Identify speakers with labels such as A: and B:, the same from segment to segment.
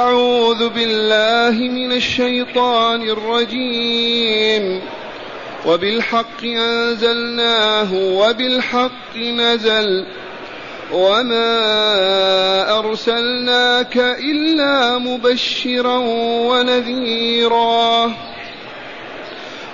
A: أعوذ بالله من الشيطان الرجيم. وبالحق أنزلناه وبالحق نزل. وما أرسلناك إلا مبشرا ونذيرا.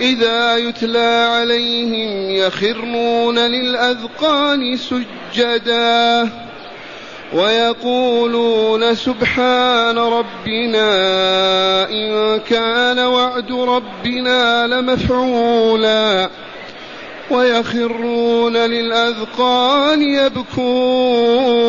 A: إذا يتلى عليهم يخرون للأذقان سجدا ويقولون سبحان ربنا إن كان وعد ربنا لمفعولا ويخرون للأذقان يبكون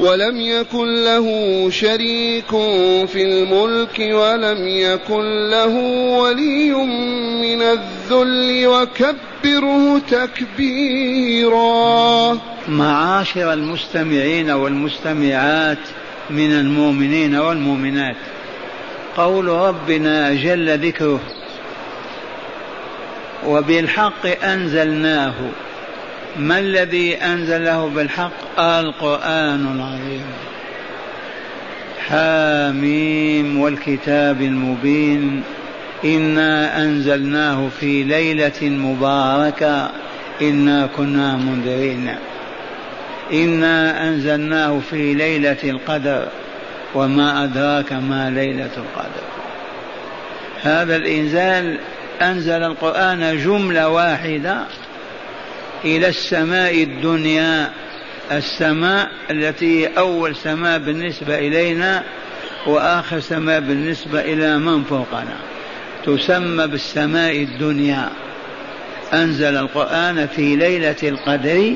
A: ولم يكن له شريك في الملك ولم يكن له ولي من الذل وكبره تكبيرا.
B: معاشر المستمعين والمستمعات من المؤمنين والمؤمنات. قول ربنا جل ذكره وبالحق أنزلناه. ما الذي أنزله بالحق؟ القرآن العظيم. حاميم والكتاب المبين. إنا أنزلناه في ليلة مباركة. إنا كنا منذرين. إنا أنزلناه في ليلة القدر. وما أدراك ما ليلة القدر. هذا الإنزال أنزل القرآن جملة واحدة. إلى السماء الدنيا. السماء التي أول سماء بالنسبة إلينا وآخر سماء بالنسبة إلى من فوقنا. تسمى بالسماء الدنيا. أنزل القرآن في ليلة القدر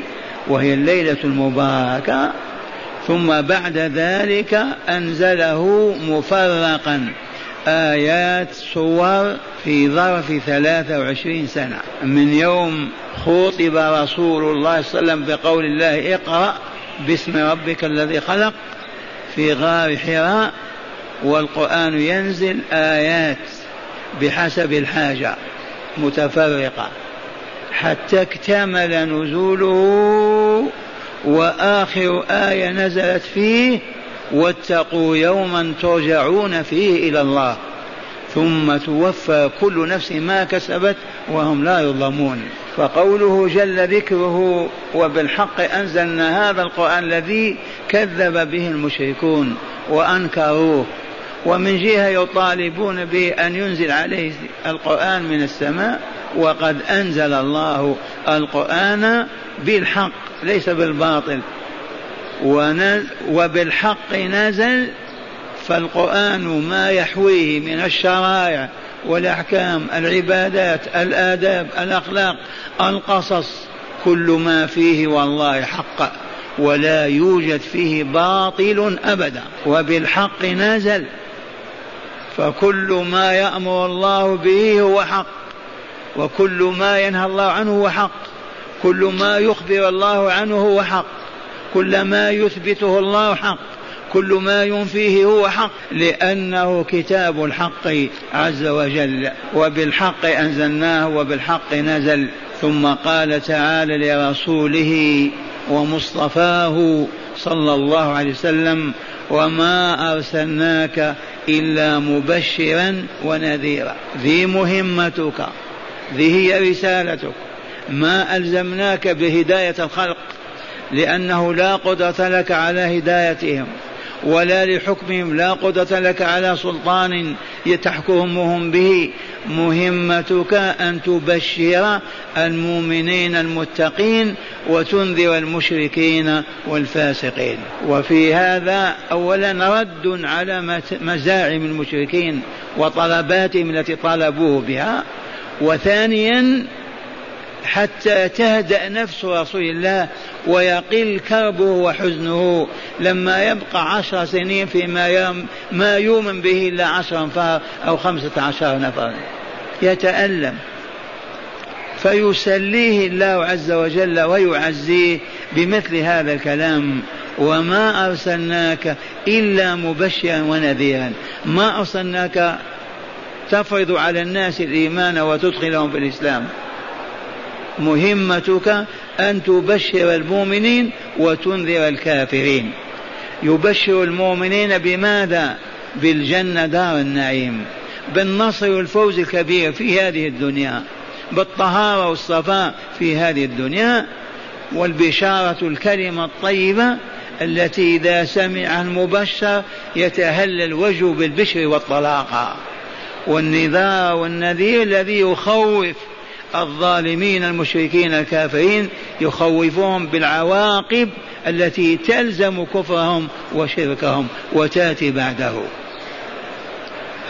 B: وهي الليلة المباركة. ثم بعد ذلك أنزله مفرقا. آيات صور في ظرف ثلاثة وعشرين سنة. من يوم خوطب رسول الله صلى الله عليه وسلم بقول الله اقرأ باسم ربك الذي خلق في غار حراء والقرآن ينزل آيات بحسب الحاجة متفرقة. حتى اكتمل نزوله وآخر آية نزلت فيه واتقوا يوما ترجعون فيه إلى الله ثم توفى كل نفس ما كسبت وهم لا يظلمون. فقوله جل ذكره وبالحق أنزلنا هذا القرآن الذي كذب به المشركون وأنكروه ومن جهة يطالبون به أن ينزل عليه القرآن من السماء وقد أنزل الله القرآن بالحق ليس بالباطل. وبالحق نزل فالقرآن ما يحويه من الشرائع والأحكام العبادات الآداب الأخلاق القصص كل ما فيه والله حق ولا يوجد فيه باطل أبدا وبالحق نزل فكل ما يأمر الله به هو حق وكل ما ينهى الله عنه هو حق كل ما يخبر الله عنه هو حق كل ما يثبته الله حق. كل ما ينفيه هو حق. لأنه كتاب الحق عز وجل. وبالحق أنزلناه وبالحق نزل. ثم قال تعالى لرسوله ومصطفاه صلى الله عليه وسلم وما أرسلناك إلا مبشرا ونذيرا. ذي مهمتك. ذي هي رسالتك. ما ألزمناك بهداية الخلق. لأنه لا قدرة لك على هدايتهم ولا لحكمهم لا قدرة لك على سلطان يتحكمهم به. مهمتك أن تبشر المؤمنين المتقين وتنذر المشركين والفاسقين. وفي هذا أولا رد على مزاعم المشركين وطلباتهم التي طلبوه بها وثانيا حتى تهدأ نفس رسول الله ويقل كربه وحزنه. لما يبقى عشر سنين فيما يوم ما يؤمن به إلا عشر نفر أو خمسة عشر نفر يتألم. فيسليه الله عز وجل ويعزيه بمثل هذا الكلام. وما أرسلناك إلا مبشرا ونذيرا. ما أرسلناك تفرض على الناس الإيمان وتدخلهم في الإسلام. مهمتك أن تبشر المؤمنين وتنذر الكافرين. يبشر المؤمنين بماذا؟ بالجنة دار النعيم. بالنصر والفوز الكبير في هذه الدنيا. بالطهارة والصفاء في هذه الدنيا. والبشارة الكلمة الطيبة التي إذا سمعها المبشر يتهلل وجهه بالبشر والطلاقة والنذار والنذير الذي يخوف الظالمين المشركين الكافرين يخوفهم بالعواقب التي تلزم كفرهم وشركهم وتأتي بعده.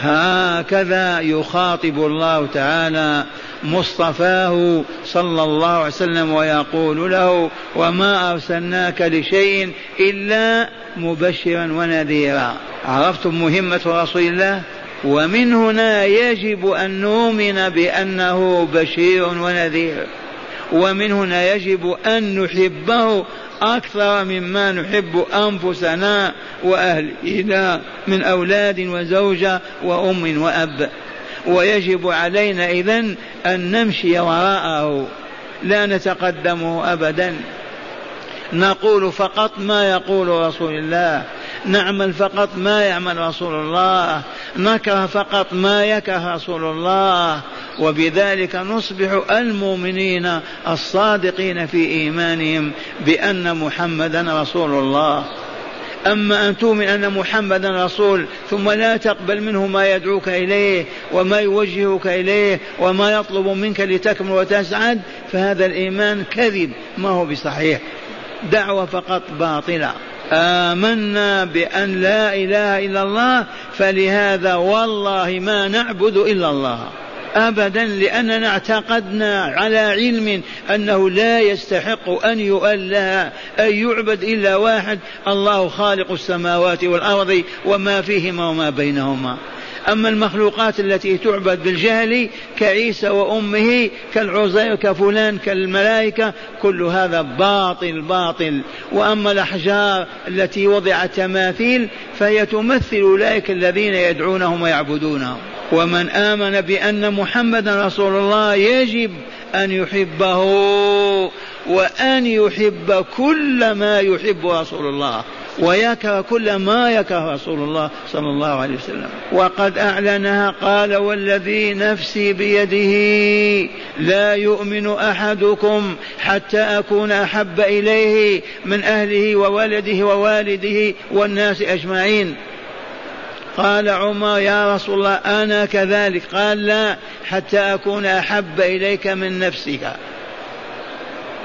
B: هكذا يخاطب الله تعالى مصطفاه صلى الله عليه وسلم ويقول له وما أرسلناك لشيء إلا مبشرا ونذيرا. عرفتم مهمة رسول الله؟ ومن هنا يجب أن نؤمن بأنه بشير ونذير. ومن هنا يجب أن نحبه أكثر مما نحب أنفسنا واهلنا من أولاد وزوجة وأم وأب. ويجب علينا إذن أن نمشي وراءه. لا نتقدمه ابدا. نقول فقط ما يقول رسول الله. نعمل فقط ما يعمل رسول الله نكره فقط ما يكره رسول الله. وبذلك نصبح المؤمنين الصادقين في إيمانهم بأن محمدا رسول الله. أما أن تؤمن أن محمدا رسول ثم لا تقبل منه ما يدعوك إليه وما يوجهك إليه وما يطلب منك لتكمل وتسعد فهذا الإيمان كذب ما هو بصحيح. دعوة فقط باطلة. آمنا بأن لا إله إلا الله فلهذا والله ما نعبد إلا الله. ابدا لأننا اعتقدنا على علم أنه لا يستحق أن يؤله أن يعبد إلا واحد. الله خالق السماوات والأرض وما فيهما وما بينهما. أما المخلوقات التي تعبد بالجهل كعيسى وأمه كالعزير كفلان كالملائكة كل هذا باطل باطل. وأما الأحجار التي وضعت تماثيل فهي تمثل أولئك الذين يدعونهم ويعبدونهم. ومن آمن بأن محمدا رسول الله يجب أن يحبه وأن يحب كل ما يحب رسول الله. ويكره كل ما يكره رسول الله صلى الله عليه وسلم. وقد أعلنها قال والذي نفسي بيده لا يؤمن أحدكم حتى أكون أحب إليه من أهله وولده ووالده والناس أجمعين. قال عمر يا رسول الله أنا كذلك. قال لا حتى أكون أحب إليك من نفسك.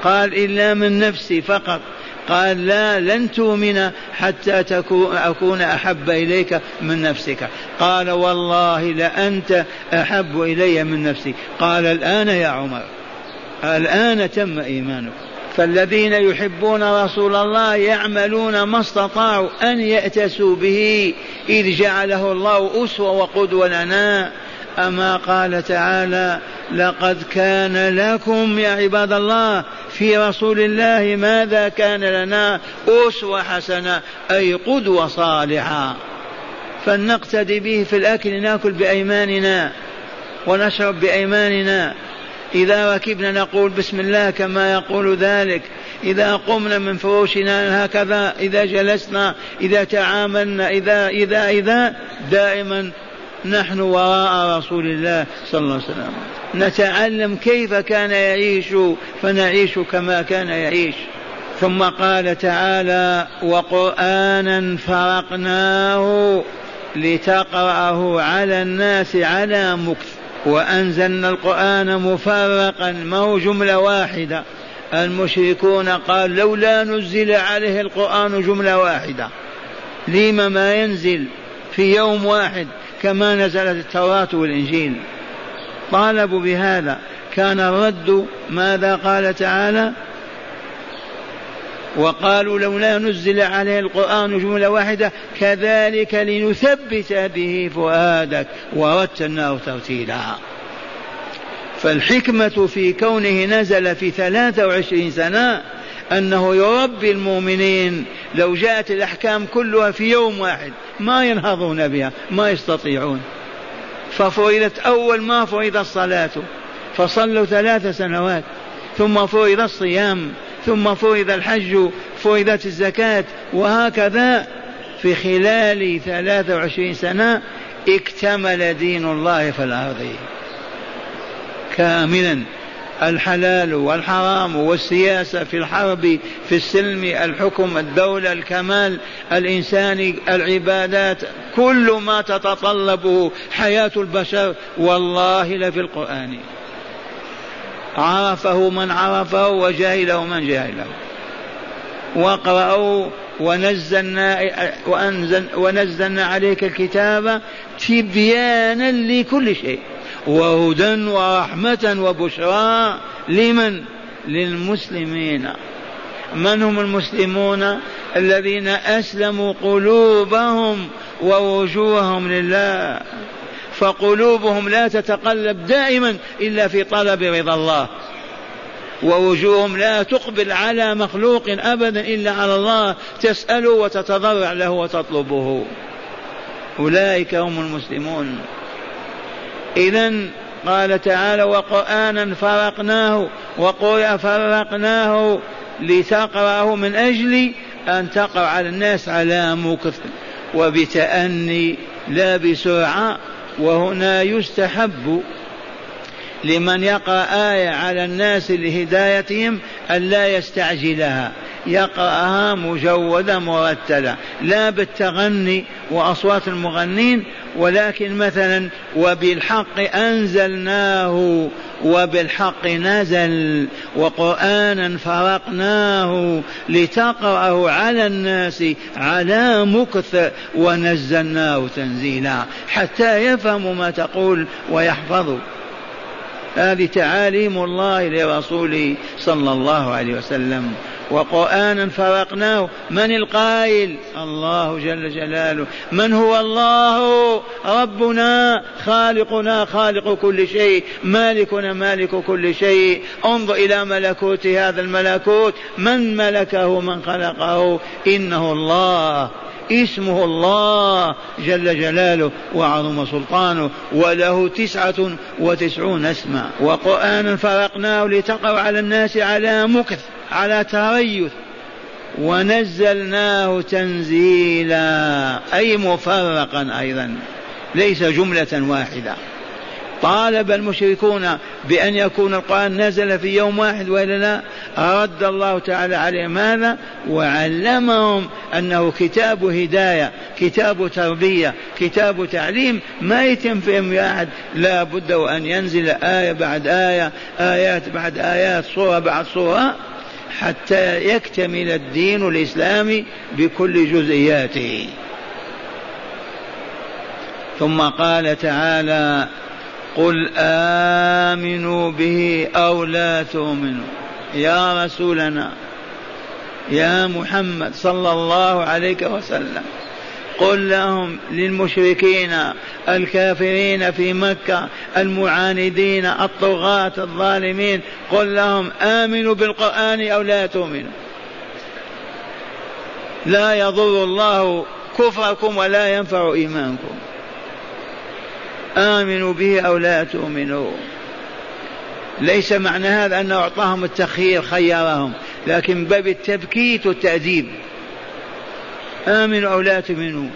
B: قال إلا من نفسي فقط. قال لا لن تؤمن حتى تكون أكون أحب إليك من نفسك. قال والله لأنت أحب إلي من نفسي. قال الآن يا عمر الآن تم إيمانك. فالذين يحبون رسول الله يعملون ما استطاعوا أن يأتسوا به إذ جعله الله أسوة وقدوة لنا. أما قال تعالى لقد كان لكم يا عباد الله في رسول الله ماذا كان لنا أسوة حسنة أي قدوة صالحة. فلنقتدي به في الأكل نأكل بأيماننا ونشرب بأيماننا. إذا ركبنا نقول بسم الله كما يقول ذلك. إذا قمنا من فروشنا هكذا إذا جلسنا إذا تعاملنا إذا إذا إذا دائما نحن وراء رسول الله صلى الله عليه وسلم. نتعلم كيف كان يعيش فنعيش كما كان يعيش. ثم قال تعالى وقرآنا فرقناه لتقرأه على الناس على مكث. وأنزلنا القرآن مفرقا ما هو جملة واحدة. المشركون قال لولا نزل عليه القرآن جملة واحدة. لم ما ينزل في يوم واحد؟ كما نزلت التوراة والإنجيل. طالبوا بهذا كان الرد ماذا قال تعالى؟ وقالوا لولا نزل عليه القرآن جملة واحدة كذلك لنثبت به فؤادك ورتلناه ترتيلا. فالحكمة في كونه نزل في ثلاثة وعشرين سنة أنه يربي المؤمنين لو جاءت الأحكام كلها في يوم واحد ما ينهضون بها ما يستطيعون. ففرضت أول ما فرض الصلاة فصلوا ثلاث سنوات ثم فرض الصيام ثم فرض الحج فرضت الزكاة وهكذا في خلال ثلاثة وعشرين سنة اكتمل دين الله في الأرض. كاملا. الحلال والحرام والسياسة في الحرب في السلم الحكم الدولة الكمال الإنساني العبادات كل ما تتطلبه حياة البشر. والله لفي القرآن. عرفه من عرفه وجهله من جهله واقرأوا ونزلنا وأنزل ونزلنا عليك الكتاب تبيانا لكل شيء. وهدى ورحمة وبشرى لمن؟ للمسلمين. من هم المسلمون الذين أسلموا قلوبهم ووجوههم لله؟ فقلوبهم لا تتقلب دائما إلا في طلب رضا الله. ووجوههم لا تقبل على مخلوق أبدا إلا على الله. تسأله وتتضرع له وتطلبه. أولئك هم المسلمون. إذا قال تعالى وقرآنا فرقناه وقرأ فرقناه لتقرأه من أجل أن تقرأ على الناس على مكث وبتأني لا بسرعة وهنا يستحب لمن يقرأ آية على الناس لهدايتهم أن لا يستعجلها. يقرأها مجودة مرتلة لا بالتغني وأصوات المغنين ولكن مثلا وبالحق أنزلناه وبالحق نزل وقرآنا فرقناه لتقرأه على الناس على مكث ونزلناه تنزيلا حتى يفهموا ما تقول ويحفظوا. هذه تعاليم الله لرسوله صلى الله عليه وسلم. وقرآنا فرقناه. من القائل؟ الله جل جلاله. من هو الله؟ ربنا خالقنا خالق كل شيء مالكنا مالك كل شيء. انظر إلى ملكوت هذا الملكوت. من ملكه؟ من خلقه؟ إنه الله. اسمه الله جل جلاله. وعظم سلطانه. وله تسعة وتسعون اسما. وقرآنا فرقناه لتقع على الناس على مكث. على تريث ونزلناه تنزيلا أي مفرقا أيضا ليس جملة واحدة. طالب المشركون بأن يكون القرآن نزل في يوم واحد وإلا لا؟ رد الله تعالى عليه ماذا وعلمهم أنه كتاب هداية كتاب تربية كتاب تعليم. ما يتم فهم أحد لا بد وأن ينزل آية بعد آية آيات بعد آيات صورة بعد صورة. حتى يكتمل الدين الإسلامي بكل جزئياته. ثم قال تعالى قل آمنوا به أو لا تؤمنوا. يا رسولنا يا محمد صلى الله عليه وسلم. قل لهم للمشركين الكافرين في مكة المعاندين الطغاة الظالمين قل لهم آمنوا بالقرآن أو لا تؤمنوا. لا يضر الله كفركم ولا ينفع إيمانكم. آمنوا به أو لا تؤمنوا. ليس معنى هذا أنه أعطاهم التخيير خيرهم لكن باب التبكيت والتأديب. آمنوا أو لا تؤمنوا.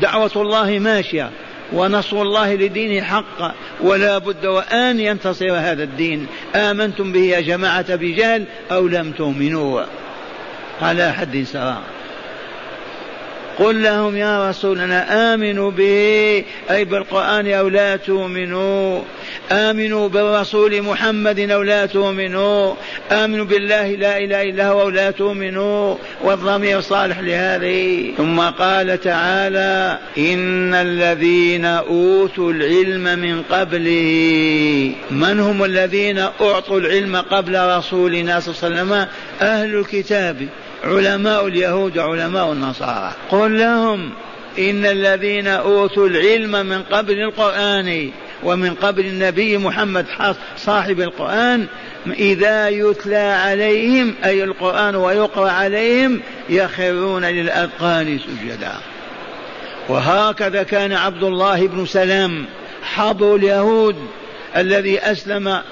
B: دعوة الله ماشية ونصر الله لدينه حق ولا بد وأن ينتصر هذا الدين. آمنتم به يا جماعة بجهل أو لم تؤمنوا؟ على حد سواء. قل لهم يا رسولنا آمنوا به أي بالقرآن أو لا تؤمنوا. آمنوا بالرسول محمد أو لا تؤمنوا. آمنوا بالله لا إله إلا هو أو لا تؤمنوا. والضمير صالح لهذه. ثم قال تعالى إن الذين أوتوا العلم من قبله من هم الذين أعطوا العلم قبل رسولنا صلى الله عليه وسلم؟ أهل الكتاب. علماء اليهود وعلماء النصارى. قل لهم إن الذين أوتوا العلم من قبل القرآن ومن قبل النبي محمد صاحب القرآن إذا يتلى عليهم أي القرآن ويقرأ عليهم يخرون للأذقان سجدا. وهكذا كان عبد الله بن سلام حبر اليهود الذي أسلم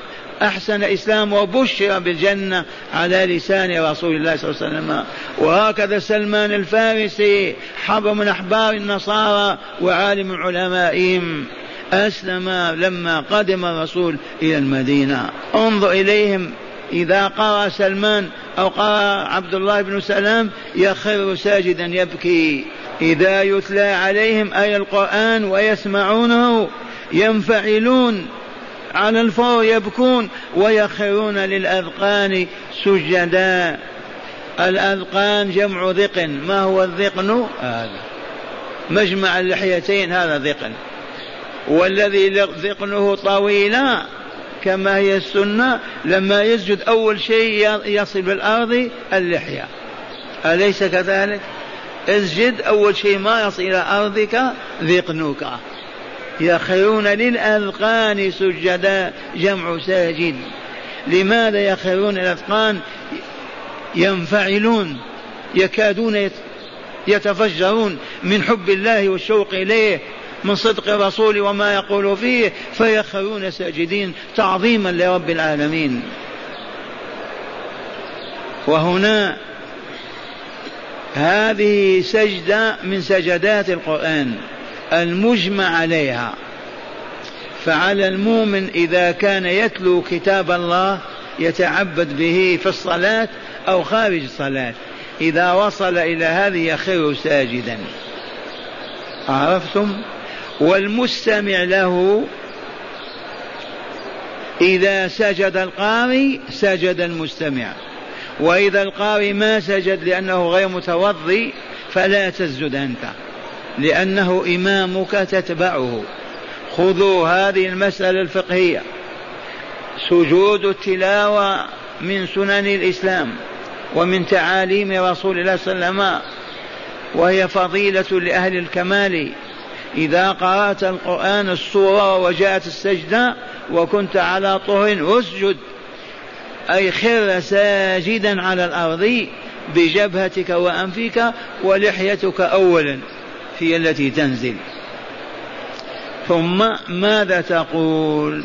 B: أحسن إسلام وبشر بالجنة على لسان رسول الله صلى الله عليه وسلم. وهكذا سلمان الفارسي حبر من أحبار النصارى وعالم علمائهم. أسلم لما قدم الرسول إلى المدينة. انظر إليهم. إذا قرأ سلمان أو قرأ عبد الله بن سلام يخر ساجدا يبكي. إذا يتلى عليهم آية القرآن ويسمعونه ينفعلون. على الفور يبكون ويخرون للأذقان سجدا. الأذقان جمع ذقن. ما هو الذقن؟ هذا. مجمع اللحيتين هذا ذقن. والذي ذقنه طويلا كما هي السنة لما يسجد أول شيء يصل بالأرض اللحية. أليس كذلك؟ اسجد أول شيء ما يصل إلى أرضك ذقنك. يخرون للأذقان سجدا جمع ساجد. لماذا يخرون الأذقان ينفعلون يكادون يتفجرون من حب الله والشوق إليه من صدق الرسول وما يقول فيه فيخرون ساجدين تعظيما لرب العالمين. وهنا هذه سجدة من سجدات القرآن. المجمع عليها. فعلى المؤمن إذا كان يتلو كتاب الله يتعبد به في الصلاة أو خارج الصلاة. إذا وصل إلى هذه يخر ساجدا. عرفتم؟ والمستمع له إذا سجد القارئ سجد المستمع. وإذا القارئ ما سجد لأنه غير متوضي فلا تسجد أنت. لأنه إمامك تتبعه. خذوا هذه المسألة الفقهية. سجود التلاوة من سنن الإسلام ومن تعاليم رسول الله صلى الله عليه وسلم وهي فضيلة لأهل الكمال. إذا قرأت القرآن السورة وجاءت السجدة وكنت على طهر اسجد. أي خر ساجدا على الأرض بجبهتك وأنفك ولحيتك أولا. هي التي تنزل. ثم ماذا تقول؟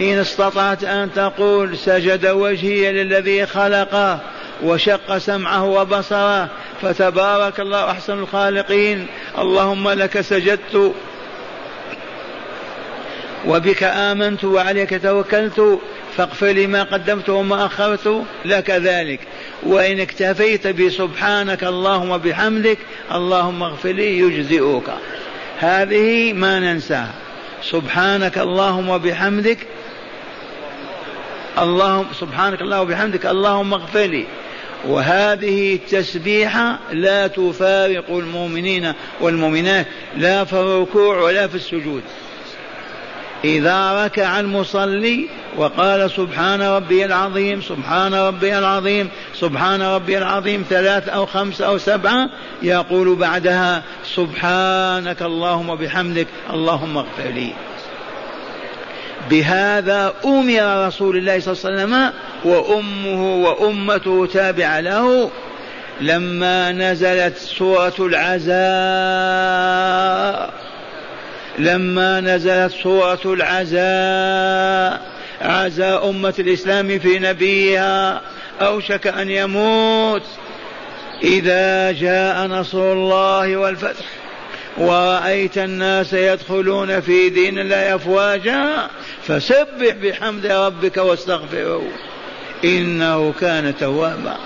B: إن استطعت أن تقول سجد وجهي للذي خلقه وشق سمعه وبصره فتبارك الله أحسن الخالقين. اللهم لك سجدت وبك آمنت وعليك توكلت فاغفر لي ما قدمت وما أخرت. لك ذلك. وإن اكتفيت بسبحانك اللهم بحمدك اللهم اغفر لي يجزئك. هذه ما ننساها. سبحانك اللهم وبحمدك اللهم سبحانك اللهم وبحمدك اللهم اغفر لي. وهذه التسبيحة لا تفارق المؤمنين والمؤمنات لا في الركوع ولا في السجود. إذا ركع المصلي وقال سبحان ربي العظيم سبحان ربي العظيم سبحان ربي العظيم ثلاث أو خمس أو سبعة يقول بعدها سبحانك اللهم بحمدك اللهم اغفر لي. بهذا أمر رسول الله صلى الله عليه وسلم وأمه وأمته تابعة له لما نزلت سورة العزاء. لما نزلت سورة العزاء عزاء أمة الإسلام في نبيها أوشك أن يموت. إذا جاء نصر الله والفتح ورأيت الناس يدخلون في دين الله أفواجا فسبح بحمد ربك واستغفره إنه كان توابا.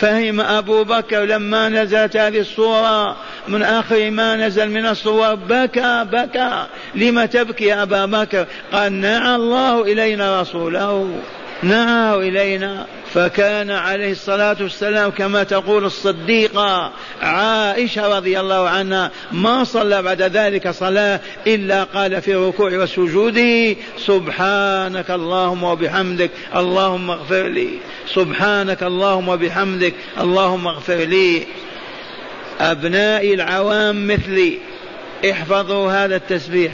B: فهم أبو بكر لما نزلت هذه الصورة من آخر ما نزل من الصور بكى بكى لم تبكي يا أبا بكر؟ قال نعى الله إلينا رسوله. نعى إلينا فكان عليه الصلاة والسلام كما تقول الصديقة عائشة رضي الله عنها ما صلى بعد ذلك صلاة إلا قال في الركوع والسجود سبحانك اللهم وبحمدك اللهم اغفر لي سبحانك اللهم وبحمدك اللهم اغفر لي. أبناء العوام مثلي احفظوا هذا التسبيح.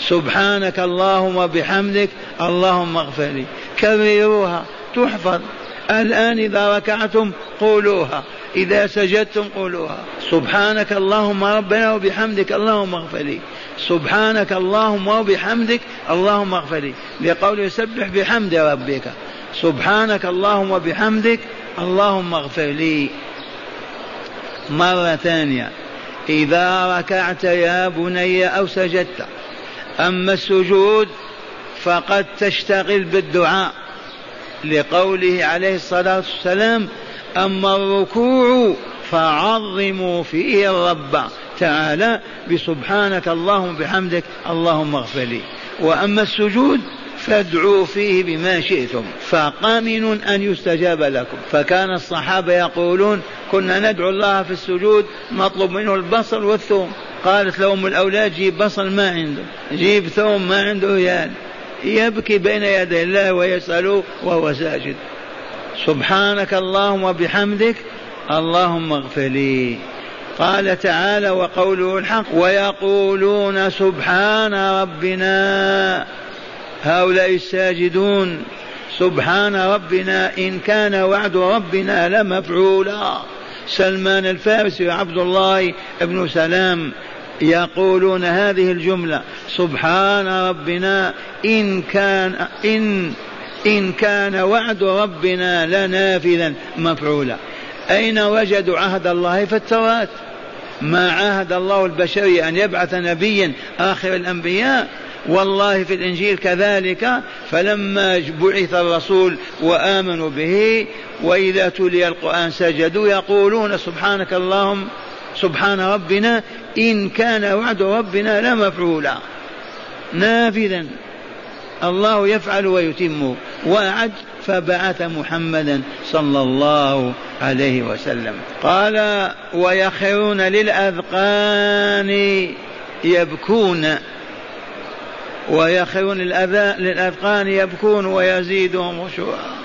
B: سبحانك اللهم وبحمدك اللهم اغفر لي. كرروها تحفظ. الآن إذا ركعتم قولوها. إذا سجدتم قولوها. سبحانك اللهم ربنا وبحمدك اللهم اغفر لي. سبحانك اللهم وبحمدك اللهم اغفر لي. لقول يسبح بحمد ربك. سبحانك اللهم وبحمدك اللهم اغفر لي. مرة ثانية. إذا ركعت يا بني أو سجدت. أما السجود فقد تشتغل بالدعاء لقوله عليه الصلاة والسلام أما الركوع فعظموا فيه الرب تعالى بسبحانك اللهم بحمدك اللهم اغفر لي. وأما السجود فادعوا فيه بما شئتم. فقامن أن يستجاب لكم. فكان الصحابة يقولون كنا ندعو الله في السجود نطلب منه البصل والثوم. قالت لهم الأولاد جيب بصل ما عنده جيب ثوم ما عنده يال يبكي بين يدي الله ويسأله وهو ساجد. سبحانك اللهم وبحمدك اللهم اغفر لي. قال تعالى وقوله الحق ويقولون سبحان ربنا. هؤلاء الساجدون سبحان ربنا إن كان وعد ربنا لمفعولا. سلمان الفارسي وعبد الله بن سلام يقولون هذه الجملة سبحان ربنا إن كان إن إن كان وعد ربنا لنافذا مفعولا. أين وجدوا عهد الله في التوراة؟ ما عاهد الله البشرية أن يبعث نبيا آخر الأنبياء؟ والله في الإنجيل كذلك فلما بعث الرسول وآمنوا به وإذا تلي القرآن سجدوا يقولون سبحانك اللهم سبحان ربنا إن كان وعد ربنا لمفعولا. نافذا. الله يفعل ويتم. وعد فبعث محمدا صلى الله عليه وسلم. قال ويخرون للأذقان يبكون. ويخرون للأذقان يبكون ويزيدهم خشوعا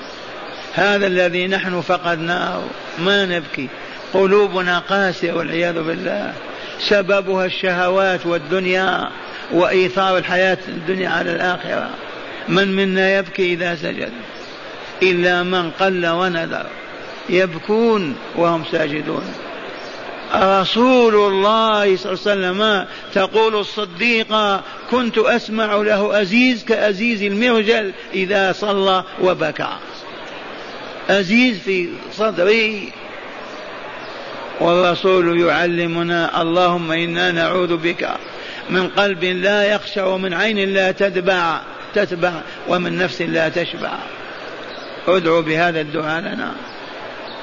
B: هذا الذي نحن فقدناه. ما نبكي. قلوبنا قاسية والعياذ بالله. سببها الشهوات والدنيا وإيثار الحياة الدنيا على الآخرة. من منا يبكي إذا سجد؟ إلا من قل ونذر. يبكون وهم ساجدون. رسول الله صلى الله عليه وسلم تقول الصديقة كنت أسمع له أزيز كأزيز المرجل إذا صلى وبكى. أزيز في صدري. والرسول يعلمنا اللهم إنا نعوذ بك من قلب لا يخشى ومن عين لا تتبع تتبع ومن نفس لا تشبع. ادعو بهذا الدعاء لنا.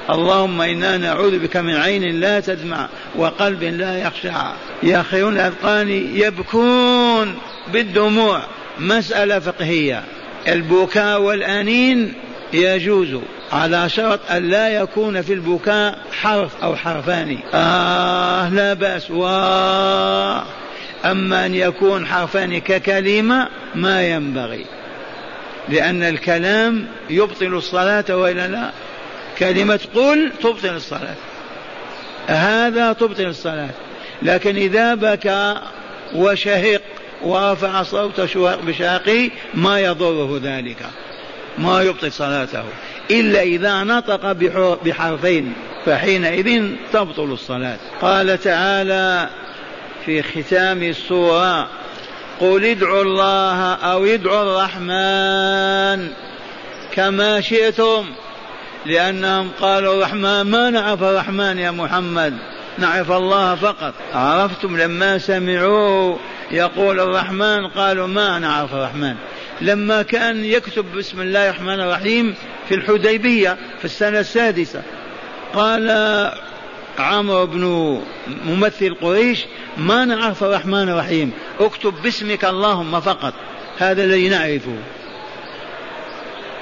B: اللهم إنا نعوذ بك من عين لا تدمع وقلب لا يخشع. ياخرون الأذقان يبكون بالدموع. مسألة فقهية. البكاء والأنين يجوز على شرط أن لا يكون في البكاء حرف أو حرفان. آه لا بأس. و أما أن يكون حرفان ككلمة ما ينبغي. لأن الكلام يبطل الصلاة وإلا لا. كلمة قل تبطل الصلاة. هذا تبطل الصلاة. لكن إذا بكى وشهق ورفع صوت بشاقه ما يضره ذلك. ما يبطل صلاته. إلا إذا نطق بحرفين فحينئذ تبطل الصلاة. قال تعالى في ختام السورة قل ادعوا الله أو ادعوا الرحمن كما شئتم. لأنهم قالوا الرحمن ما نعرف الرحمن يا محمد؟ نعرف الله فقط. عرفتم؟ لما سمعوا يقول الرحمن قالوا ما نعرف الرحمن. لما كان يكتب بسم الله الرحمن الرحيم في الحديبية في السنة السادسة قال عمرو بن ممثل قريش ما نعرف الرحمن الرحيم. اكتب باسمك اللهم فقط. هذا الذي نعرفه.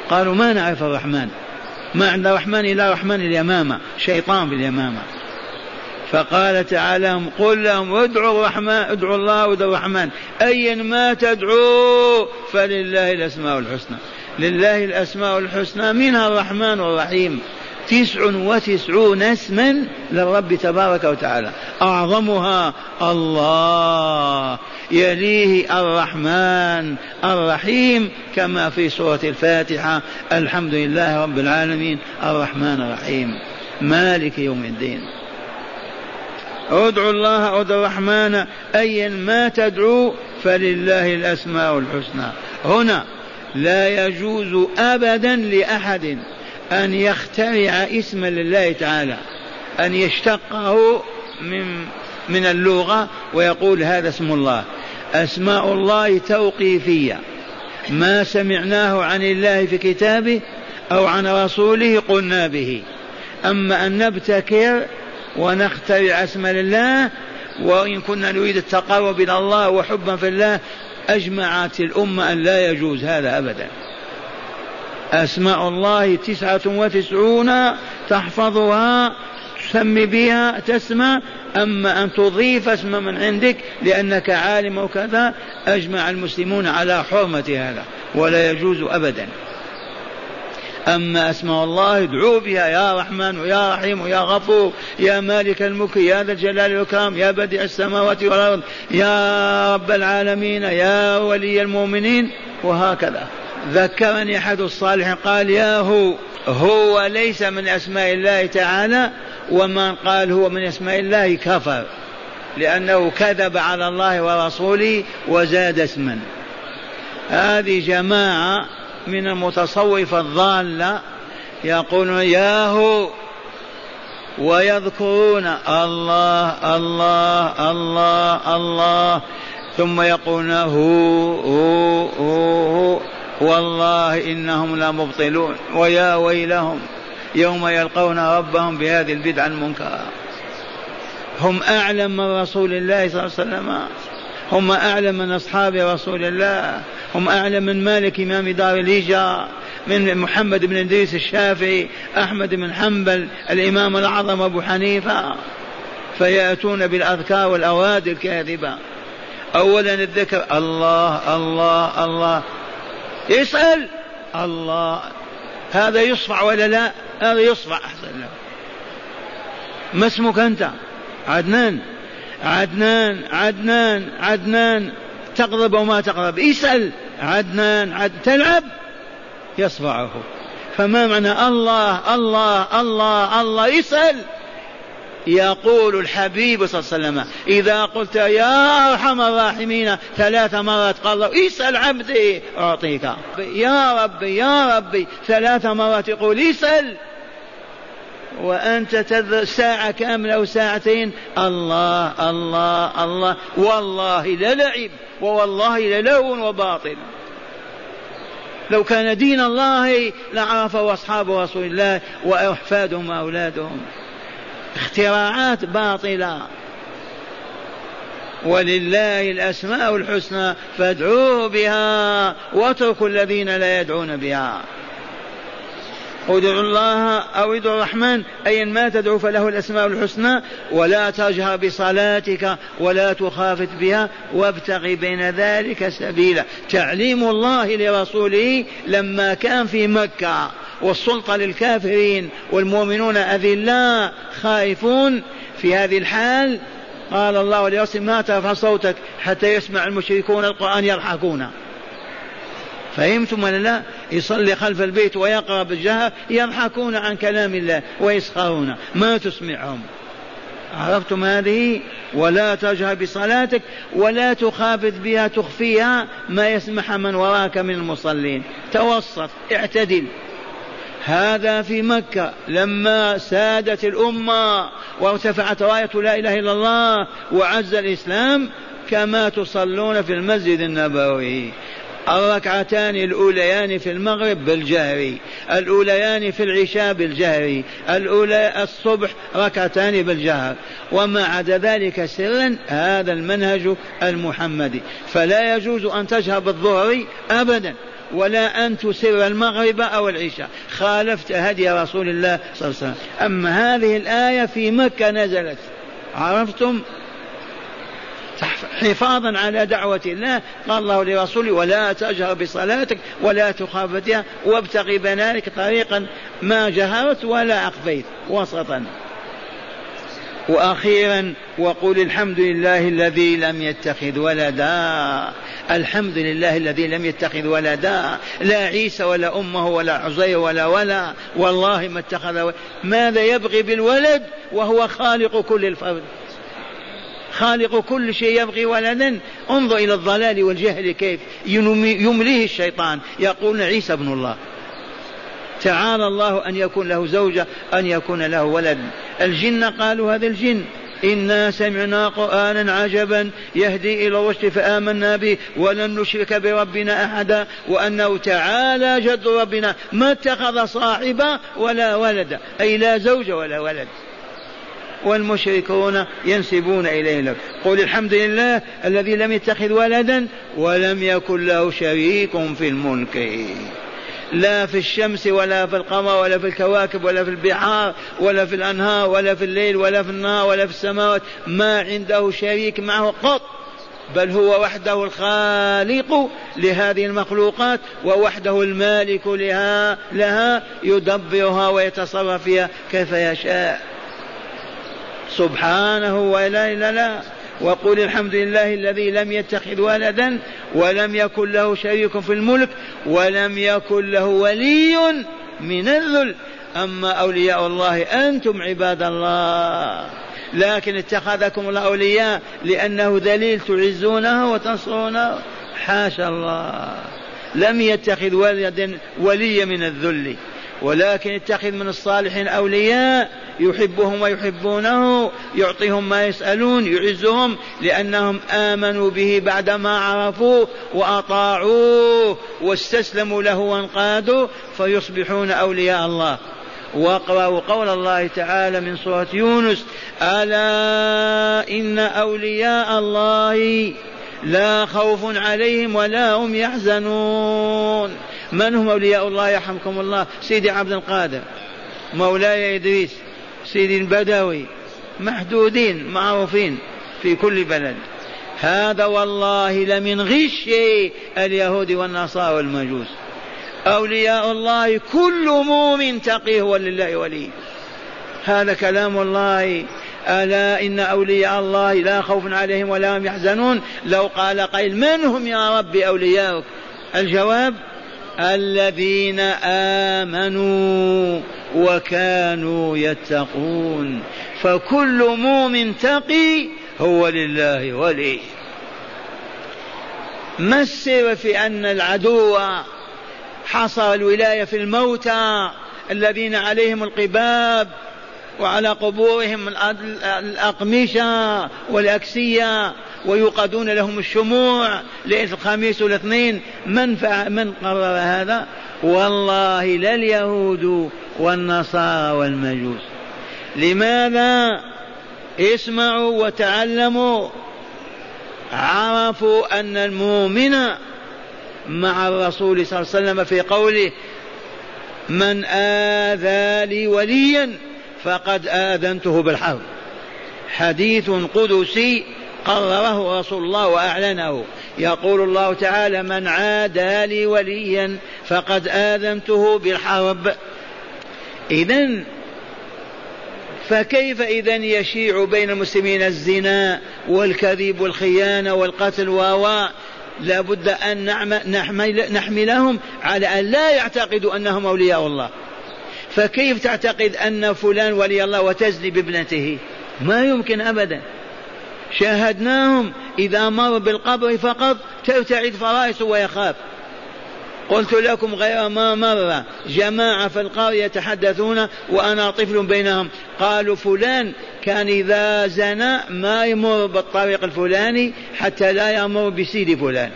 B: قالوا ما نعرف الرحمن. ما عند الرحمن إلا رحمن اليمامة شيطان في اليمامة. فقال تعالى قل لهم ادعوا الرحمن ادعوا الله وادعوا الرحمن. ايا ما تدعوا فلله الأسماء الحسنى. لله الأسماء الحسنى منها الرحمن الرحيم. تسع وتسعون اسما للرب تبارك وتعالى. أعظمها الله. يليه الرحمن الرحيم كما في سورة الفاتحة الحمد لله رب العالمين الرحمن الرحيم. مالك يوم الدين. ادعوا الله ادعوا الرحمن أيا ما تدعو فلله الأسماء الحسنى. هنا لا يجوز ابدا لأحد أن يخترع اسما لله تعالى أن يشتقه من من اللغة ويقول هذا اسم الله. أسماء الله توقيفية. ما سمعناه عن الله في كتابه أو عن رسوله قلنا به. أما أن نبتكر ونخترع اسم لله وإن كنا نريد التقرب إلى الله وحبا في الله أجمعت الأمة أن لا يجوز هذا أبدا. أسماء الله تسعة وتسعون تحفظها تسمي بها تسمى أما أن تضيف اسم من عندك لأنك عالم وكذا أجمع المسلمون على حرمة هذا ولا يجوز أبدا. أما أسماء الله ادعوا بها يا رحمن ويا رحيم ويا غفور يا مالك الملك يا ذا الجلال والإكرام يا بديع السماوات والأرض يا رب العالمين يا ولي المؤمنين وهكذا. ذكرني أحد الصالحين قال يا هو هو ليس من أسماء الله تعالى ومن قال هو من أسماء الله كفر لأنه كذب على الله ورسوله وزاد اسما. هذه جماعة من المتصوفة الضالة يقولون ياهو ويذكرون الله الله الله الله ثم يقولون هو هو هو. والله إنهم لمبطلون. ويا ويلهم يوم يلقون ربهم بهذه البدعة المنكرة. هم أعلم من رسول الله صلى الله عليه وسلم. هم أعلم من أصحاب رسول الله. هم أعلم من مالك إمام دار الهجرة. من محمد بن إدريس الشافعي أحمد بن حنبل الإمام الأعظم أبو حنيفة. فيأتون بالأذكار والأواد الكاذبة. أولا الذكر الله الله الله. يسأل. الله. هذا يصفع ولا لا؟ هذا يصفع. أحسن له ما اسمك أنت؟ عدنان. عدنان عدنان عدنان. تقرب أو ما تقرب؟ اسأل. عدنان عد. تلعب؟ يصفعه. فما معنى الله الله الله الله؟ اسأل. يقول الحبيب صلى الله عليه وسلم إذا قلت يا أرحم الراحمين ثلاث مرات قال الله اسأل عبدي أعطيك. يا ربي يا ربي ثلاث مرات يقول اسأل وأنت تذر ساعة كاملة أو ساعتين الله الله الله والله للعب ووالله للهو وباطل. لو كان دين الله لعرفه أصحاب رسول الله وأحفادهم وأولادهم. اختراعات باطلة. ولله الأسماء الحسنى فادعوه بها واتركوا الذين لا يدعون بها. ادعوا الله أو ادعوا الرحمن أيا ما تدعو فله الأسماء الحسنى ولا تجهر بصلاتك ولا تخافت بها وابتغ بين ذلك سبيلا. تعليم الله لرسوله لما كان في مكة. والسلطة للكافرين والمؤمنون أذلاء خائفون في هذه الحال. قال الله لرسول ما ترفع صوتك حتى يسمع المشركون القرآن يضحكون. فهمتم ولا لا؟ يصلي خلف البيت ويقرأ بالجهر يضحكون عن كلام الله ويسخرون. ما تسمعهم. عرفتم هذه؟ ولا تجهر بصلاتك ولا تخافت بها تخفيها ما يسمح من وراك من المصلين. توسط اعتدل. هذا في مكة لما سادت الأمة وارتفعت راية لا إله إلا الله وعز الإسلام كما تصلون في المسجد النبوي. الركعتان الأوليان في المغرب بالجهر الأوليان في العشاء بالجهر الأولى الصبح ركعتان بالجهر. وما عدا ذلك سرا هذا المنهج المحمدي. فلا يجوز أن تجهر بالظهر أبدا. ولا أن تسر المغرب أو العشاء. خالفت هدي رسول الله صلى الله عليه وسلم. أما هذه الآية في مكة نزلت. عرفتم؟ حفاظا على دعوة الله. قال الله لرسوله ولا تجهر بصلاتك ولا تخافتها وابتغي بنانك طريقا ما جهرت ولا أخفيت وسطا. وأخيرا وقل الحمد لله الذي لم يتخذ ولدا. الحمد لله الذي لم يتخذ ولدا. لا عيسى ولا أمه ولا عزير ولا ولا. والله ما اتخذ ماذا يبغي بالولد وهو خالق كل الفرد خالق كل شيء يبغي ولدا. انظر إلى الضلال والجهل كيف يمليه الشيطان. يقول عيسى ابن الله. تعالى الله أن يكون له زوجة أن يكون له ولد. الجن قالوا هذا الجن. إنا سمعنا قرآنا عجبا يهدي إلى الرشد فآمنا به ولن نشرك بربنا أحدا. وأنه تعالى جد ربنا. ما اتخذ صاحبا ولا ولدا أي لا زوج ولا ولد. والمشركون ينسبون إليه لك. قل الحمد لله الذي لم يتخذ ولدا ولم يكن له شريك في الملك. لا في الشمس ولا في القمر ولا في الكواكب ولا في البحار ولا في الأنهار ولا في الليل ولا في النهار ولا في السماوات. ما عنده شريك معه قط. بل هو وحده الخالق لهذه المخلوقات ووحده المالك لها لها يدبرها ويتصرف فيها كيف يشاء. سبحانه ولا إلا لا وقل الحمد لله الذي لم يتخذ ولدا ولم يكن له شريك في الملك ولم يكن له ولي من الذل. أما أولياء الله أنتم عباد الله. لكن اتخذكم الله أولياء لأنه دليل تعزونه وتنصرونه حاشا الله. لم يتخذ ولدا ولي من الذل. ولكن اتخذ من الصالحين أولياء يحبهم ويحبونه يعطيهم ما يسألون يعزهم لأنهم آمنوا به بعدما عرفوه وأطاعوه واستسلموا له وانقادوا فيصبحون أولياء الله. واقرأوا قول الله تعالى من سورة يونس ألا إن أولياء الله لا خوف عليهم ولا هم يحزنون. من هم أولياء الله يرحمكم الله؟ سيدي عبد القادر مولاي إدريس سيدي البدوي محدودين معروفين في كل بلد. هذا والله لمن غش اليهود والنصارى والمجوس. أولياء الله كل مؤمن تقي هو لله ولي. هذا كلام الله. ألا إن أولياء الله لا خوف عليهم ولا هم يحزنون؟ لو قال قيل من هم يا رب أولياؤك؟ الجواب الذين آمنوا وكانوا يتقون فكل مؤمن تقي هو لله ولي. ما السر في أن العدو حصر الولاية في الموتى الذين عليهم القباب وعلى قبورهم الأقمشة والأكسية ويوقدون لهم الشموع ليلة الخميس والاثنين؟ من من قرر هذا؟ والله لا اليهود والنصارى والمجوس. لماذا؟ اسمعوا وتعلموا. عرفوا أن المؤمن مع الرسول صلى الله عليه وسلم في قوله من آذى لي وليا فقد آذنته بالحرب حديث قدسي قرره رسول الله وأعلنه. يقول الله تعالى من عادى لي وليا فقد آذنته بالحرب. إذا فكيف إذا يشيع بين المسلمين الزنا والكذب والخيانة والقتل و لابد أن نحمل نحملهم على أن لا يعتقدوا أنهم أولياء الله. فكيف تعتقد أن فلان ولي الله وتزني بابنته؟ ما يمكن أبدا. شاهدناهم إذا مر بالقبر فقط ترتعد فرائسه ويخاف. قلت لكم غير ما مر جماعة في القرية يتحدثون وأنا طفل بينهم. قالوا فلان كان إذا زنى ما يمر بالطريق الفلاني حتى لا يمر بسيد فلان.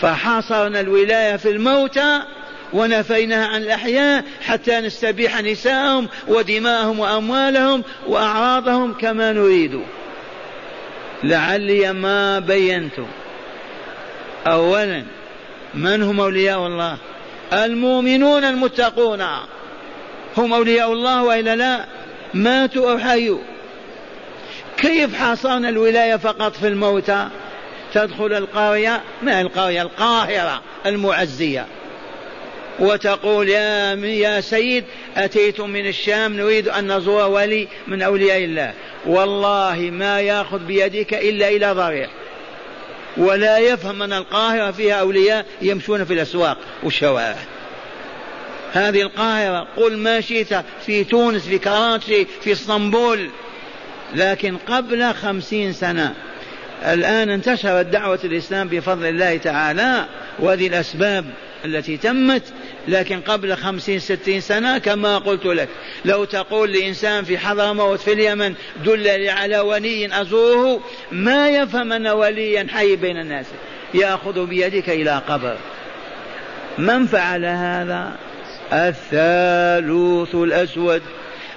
B: فحاصرنا الولاية في الموتى ونفيناها عن الأحياء حتى نستبيح نساءهم ودماءهم وأموالهم وأعراضهم كما نريد. لعلي ما بينت. أولا من هم أولياء الله؟ المؤمنون المتقون. هم أولياء الله وإلا لا؟ ماتوا أو حيوا؟ كيف حاصرنا الولاية فقط في الموتى؟ تدخل القرية ما القرية؟ القاهرة المعزية. وتقول يا يا سيد أتيت من الشام نريد أن نزور ولي من أولياء الله. والله ما يأخذ بيدك إلا إلى ضريح. ولا يفهم أن القاهرة فيها أولياء يمشون في الأسواق والشوارع. هذه القاهرة قل ما شئت في تونس في كراتشي في اسطنبول. لكن قبل خمسين سنة الآن انتشرت دعوة الإسلام بفضل الله تعالى وهذه الأسباب. التي تمت لكن قبل خمسين ستين سنة كما قلت لك. لو تقول لإنسان في حضرموت في اليمن دلني على ولي أزوره ما يفهم أن وليا حي بين الناس. يأخذ بيدك إلى قبر. من فعل هذا؟ الثالوث الأسود.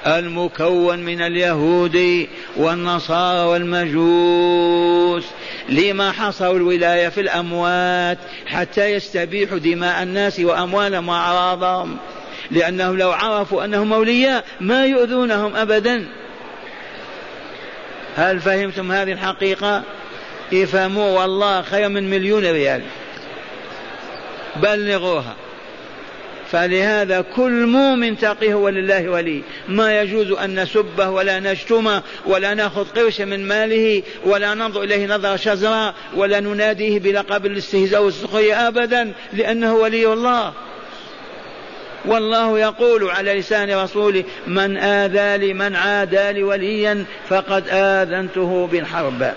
B: المكون من اليهود والنصارى والمجوس. لما حصروا الولاية في الأموات حتى يستبيحوا دماء الناس وأموالهم وأعراضهم. لأنهم لو عرفوا أنهم أولياء ما يؤذونهم أبدا. هل فهمتم هذه الحقيقة؟ افهموا والله خير من مليون ريال. بلغوها. فلهذا كل مؤمن تقي هو لله ولي. ما يجوز أن نسبه ولا نشتمه ولا نأخذ قرش من ماله ولا ننظر إليه نظرة شزراء ولا نناديه بلقب الاستهزاء والسخرية أبدا لأنه ولي الله. والله يقول على لسان رسوله من آذى لمن عادى لوليا فقد آذنته بالحرب.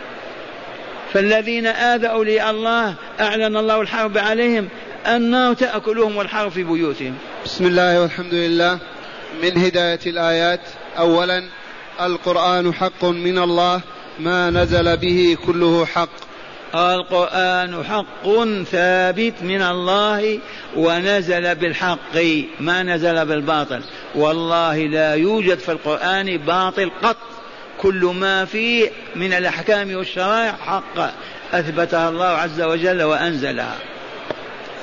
B: فالذين آذوا أولياء الله أعلن الله الحرب عليهم النار تأكلهم والحر في بيوتهم.
A: بسم الله والحمد لله. من هداية الآيات أولا القرآن حق من الله ما نزل به كله حق.
B: القرآن حق ثابت من الله ونزل بالحق ما نزل بالباطل. والله لا يوجد في القرآن باطل قط. كل ما فيه من الأحكام والشرائع حق. أثبتها الله عز وجل وأنزلها.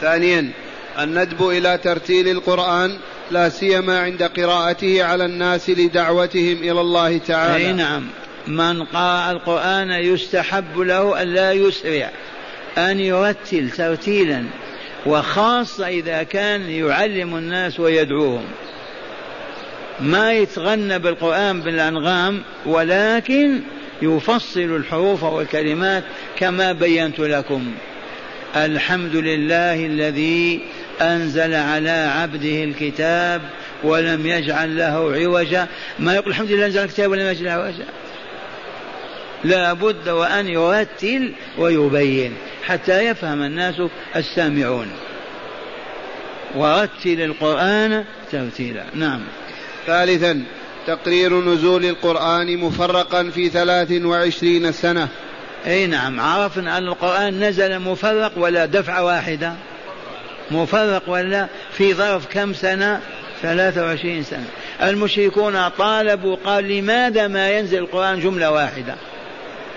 A: ثانيا الندب إلى ترتيل القرآن لا سيما عند قراءته على الناس لدعوتهم إلى الله تعالى.
B: أي نعم. من قرأ القرآن يستحب له أن لا يسرع أن يرتل ترتيلا وخاصة إذا كان يعلم الناس ويدعوهم. ما يتغنى بالقرآن بالأنغام ولكن يفصل الحروف والكلمات كما بينت لكم. الحمد لله الذي أنزل على عبده الكتاب ولم يجعل له عوجا. ما يقول الحمد لله أنزل الكتاب ولم يجعل عوجا؟ لا بد وأن يرتل ويبين حتى يفهم الناس السامعون. ورتل القرآن ترتيلا. نعم.
A: ثالثا تقرير نزول القرآن مفرقا في ثلاث وعشرين سنة.
B: إي نعم عرفنا أن القرآن نزل مفرق ولا دفعة واحدة؟ مفرق ولا؟ في ظرف كم سنة؟ 23 سنة. المشركون طالبوا قال لماذا ما ينزل القرآن جملة واحدة؟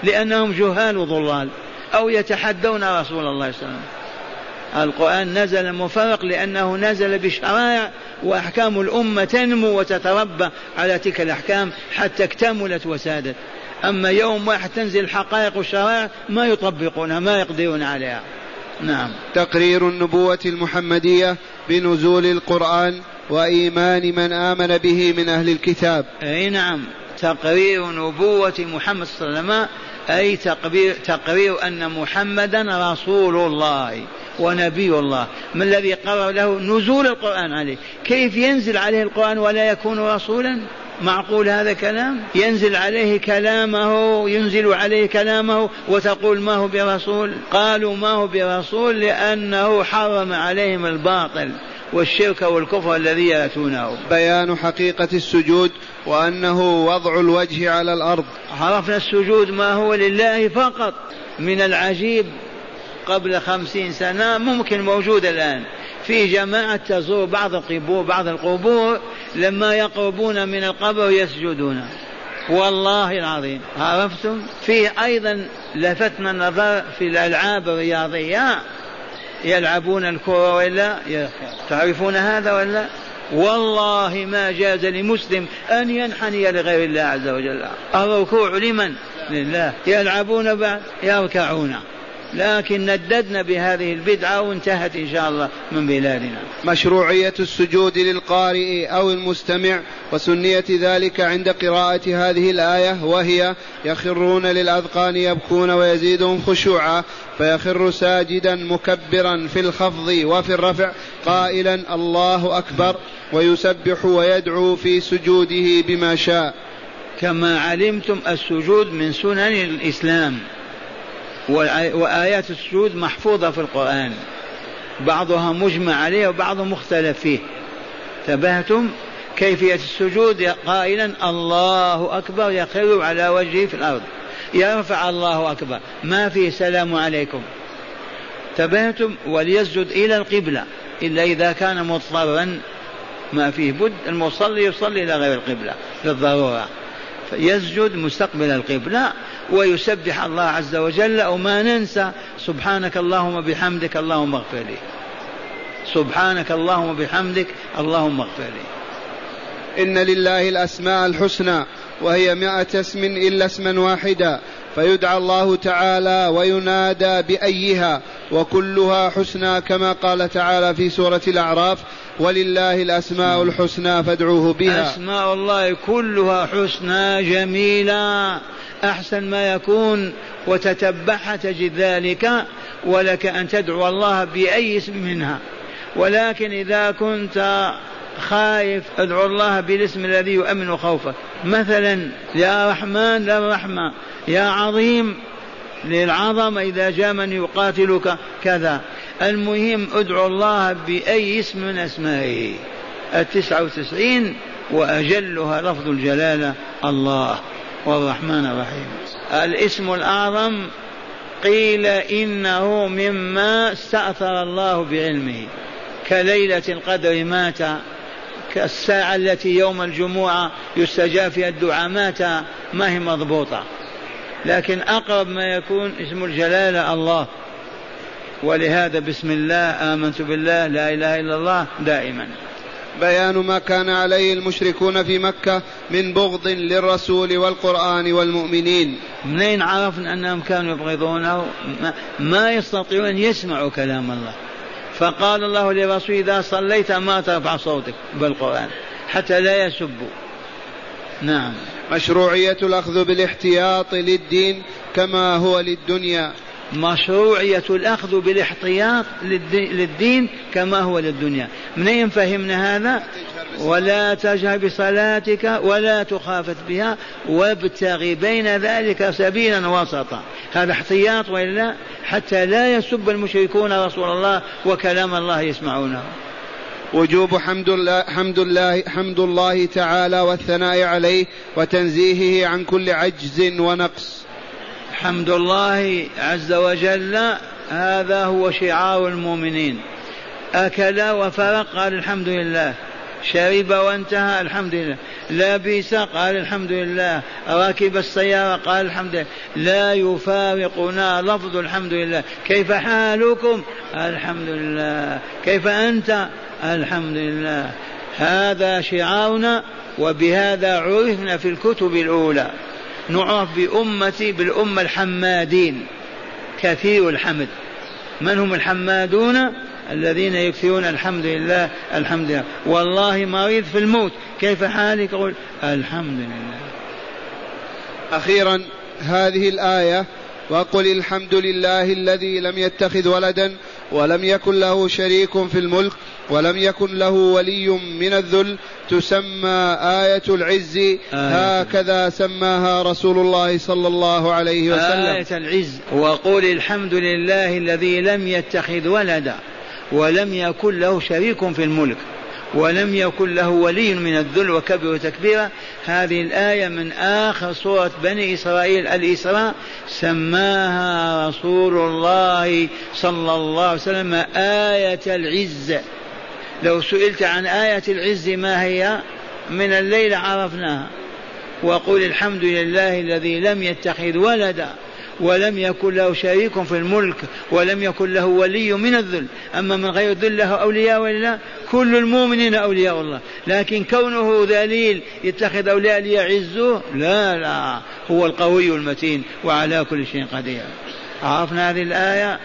B: لأنهم جهال وضلال أو يتحدون رسول الله صلى الله عليه وسلم. القرآن نزل مفرق لأنه نزل بشرائع وأحكام الأمة تنمو وتتربى على تلك الأحكام حتى اكتملت وسادت. أما يوم واحد تنزل الحقائق والشرائع ما يطبقونها ما يقدرون عليها. نعم.
A: تقرير النبوة المحمدية بنزول القرآن وإيمان من آمن به من أهل الكتاب.
B: أي نعم. تقرير نبوة محمد صلى الله عليه وسلم أي تقرير, تقرير أن محمدا رسول الله ونبي الله. ما الذي قرر له نزول القرآن عليه؟ كيف ينزل عليه القرآن ولا يكون رسولا؟ معقول هذا كلام؟ ينزل عليه كلامه ينزل عليه كلامه وتقول ما هو برسول؟ قالوا ما هو برسول لأنه حرم عليهم الباطل والشرك والكفر الذي يأتونه.
A: بيان حقيقة السجود وأنه وضع الوجه على الأرض.
B: عرفنا السجود ما هو لله فقط من العجيب قبل خمسين سنة ممكن موجود الآن. في جماعة تزور بعض القبور بعض القبور لما يقربون من القبر يسجدون والله العظيم. عرفتم؟ في أيضا لفتنا النظر في الألعاب الرياضية. يلعبون الكرة ولا؟ تعرفون هذا ولا؟ والله ما جاز لمسلم أن ينحني لغير الله عز وجل. الركوع لمن؟ لله. يلعبون بعد؟ يركعون. لكن نددنا بهذه البدعة وانتهت إن شاء الله من بلادنا.
A: مشروعية السجود للقارئ أو المستمع وسنية ذلك عند قراءة هذه الآية وهي يخرون للأذقان يبكون ويزيدهم خشوعا فيخر ساجدا مكبرا في الخفض وفي الرفع قائلا الله أكبر ويسبح ويدعو في سجوده بما شاء.
B: كما علمتم السجود من سنن الإسلام. وآيات السجود محفوظة في القرآن. بعضها مجمع عليه وبعضها مختلف فيه. تبهتم كيفية السجود؟ قائلا الله أكبر يخر على وجهه في الأرض. يرفع الله أكبر. ما في سلام عليكم. تبهتم وليسجد إلى القبلة. إلا إذا كان مضطرا. ما فيه بد المصلي يصلي إلى غير القبلة. للضرورة. يسجد مستقبل القبلة. ويسبح الله عز وجل وما ننسى سبحانك اللهم بحمدك اللهم اغفر لي. سبحانك اللهم بحمدك اللهم اغفر لي.
A: إن لله الأسماء الحسنى وهي مائة اسم إلا اسما واحدا فيدعى الله تعالى وينادى بأيها وكلها حسنى كما قال تعالى في سورة الأعراف ولله الأسماء الحسنى فادعوه بها.
B: أسماء الله كلها حسنى جميلة أحسن ما يكون وتتبعها تجد ذلك ولك أن تدعو الله بأي اسم منها. ولكن إذا كنت خايف أدعو الله بالاسم الذي يؤمن خوفك. مثلا يا رحمن للرحمة يا عظيم للعظمة إذا جاء من يقاتلك. كذا. المهم أدعو الله بأي اسم من أسمائه. التسعة وتسعين وأجلها لفظ الجلالة الله. والرحمن الرحيم. الاسم الأعظم قيل إنه مما استأثر الله بعلمه. كليلة القدر مات كالساعة التي يوم الجمعة يستجاب فيها الدعاء مات ما هي مضبوطة. لكن أقرب ما يكون اسم الجلالة الله. ولهذا بسم الله آمنت بالله لا إله إلا الله دائما.
A: بيان ما كان عليه المشركون في مكة من بغض للرسول والقرآن والمؤمنين.
B: منين عرفنا أنهم كانوا يبغضونه؟ ما يستطيعون أن يسمعوا كلام الله. فقال الله لرسول إذا صليت ما ترفع صوتك بالقرآن حتى لا يسبوا. نعم.
A: مشروعية الأخذ بالاحتياط للدين كما هو للدنيا.
B: مشروعية الأخذ بالاحتياط للدين كما هو للدنيا. منين فهمنا هذا؟ ولا تجهر بصلاتك ولا تخافت بها وابتغ بين ذلك سبيلا وسطا. هذا احتياط وإلا؟ حتى لا يسب المشركون رسول الله وكلام الله يسمعونه.
A: وجوب حمد الله حمد الله حمد الله تعالى والثناء عليه وتنزيهه عن كل عجز ونقص.
B: حمد الله عز وجل هذا هو شعار المؤمنين. أكل وفرق قال الحمد لله. شرب وانتهى الحمد لله. لبس قال الحمد لله. ركب السيارة قال الحمد لله. لا يفارقنا لفظ الحمد لله. كيف حالكم؟ الحمد لله. كيف أنت؟ الحمد لله. هذا شعارنا وبهذا عرفنا في الكتب الأولى. نعرف بأمتي بالأمة الحمادين. كثير الحمد. من هم الحمادون؟ الذين يكثرون الحمد لله الحمد لله. والله مريض في الموت. كيف حالك؟ قل الحمد لله.
A: أخيرا هذه الآية وقل الحمد لله الذي لم يتخذ ولدا ولم يكن له شريك في الملك ولم يكن له ولي من الذل تسمى آية العز. آية هكذا سماها رسول الله صلى الله عليه وسلم.
B: آية العز. وقول الحمد لله الذي لم يتخذ ولدا ولم يكن له شريك في الملك. ولم يكن له ولي من الذل وكبر تكبيرا. هذه الآية من آخر سورة بني إسرائيل الإسراء. سماها رسول الله صلى الله عليه وسلم آية العز. لو سئلت عن آية العز ما هي؟ من الليل عرفناها. وقل الحمد لله الذي لم يتخذ ولدا. ولم يكن له شريك في الملك ولم يكن له ولي من الذل. أما من غير الذل له أولياء ولا كل المؤمنين أولياء الله. لكن كونه ذليل يتخذ أولياء ليعزوه؟ لا لا. هو القوي المتين وعلى كل شيء قدير. عرفنا هذه الآية؟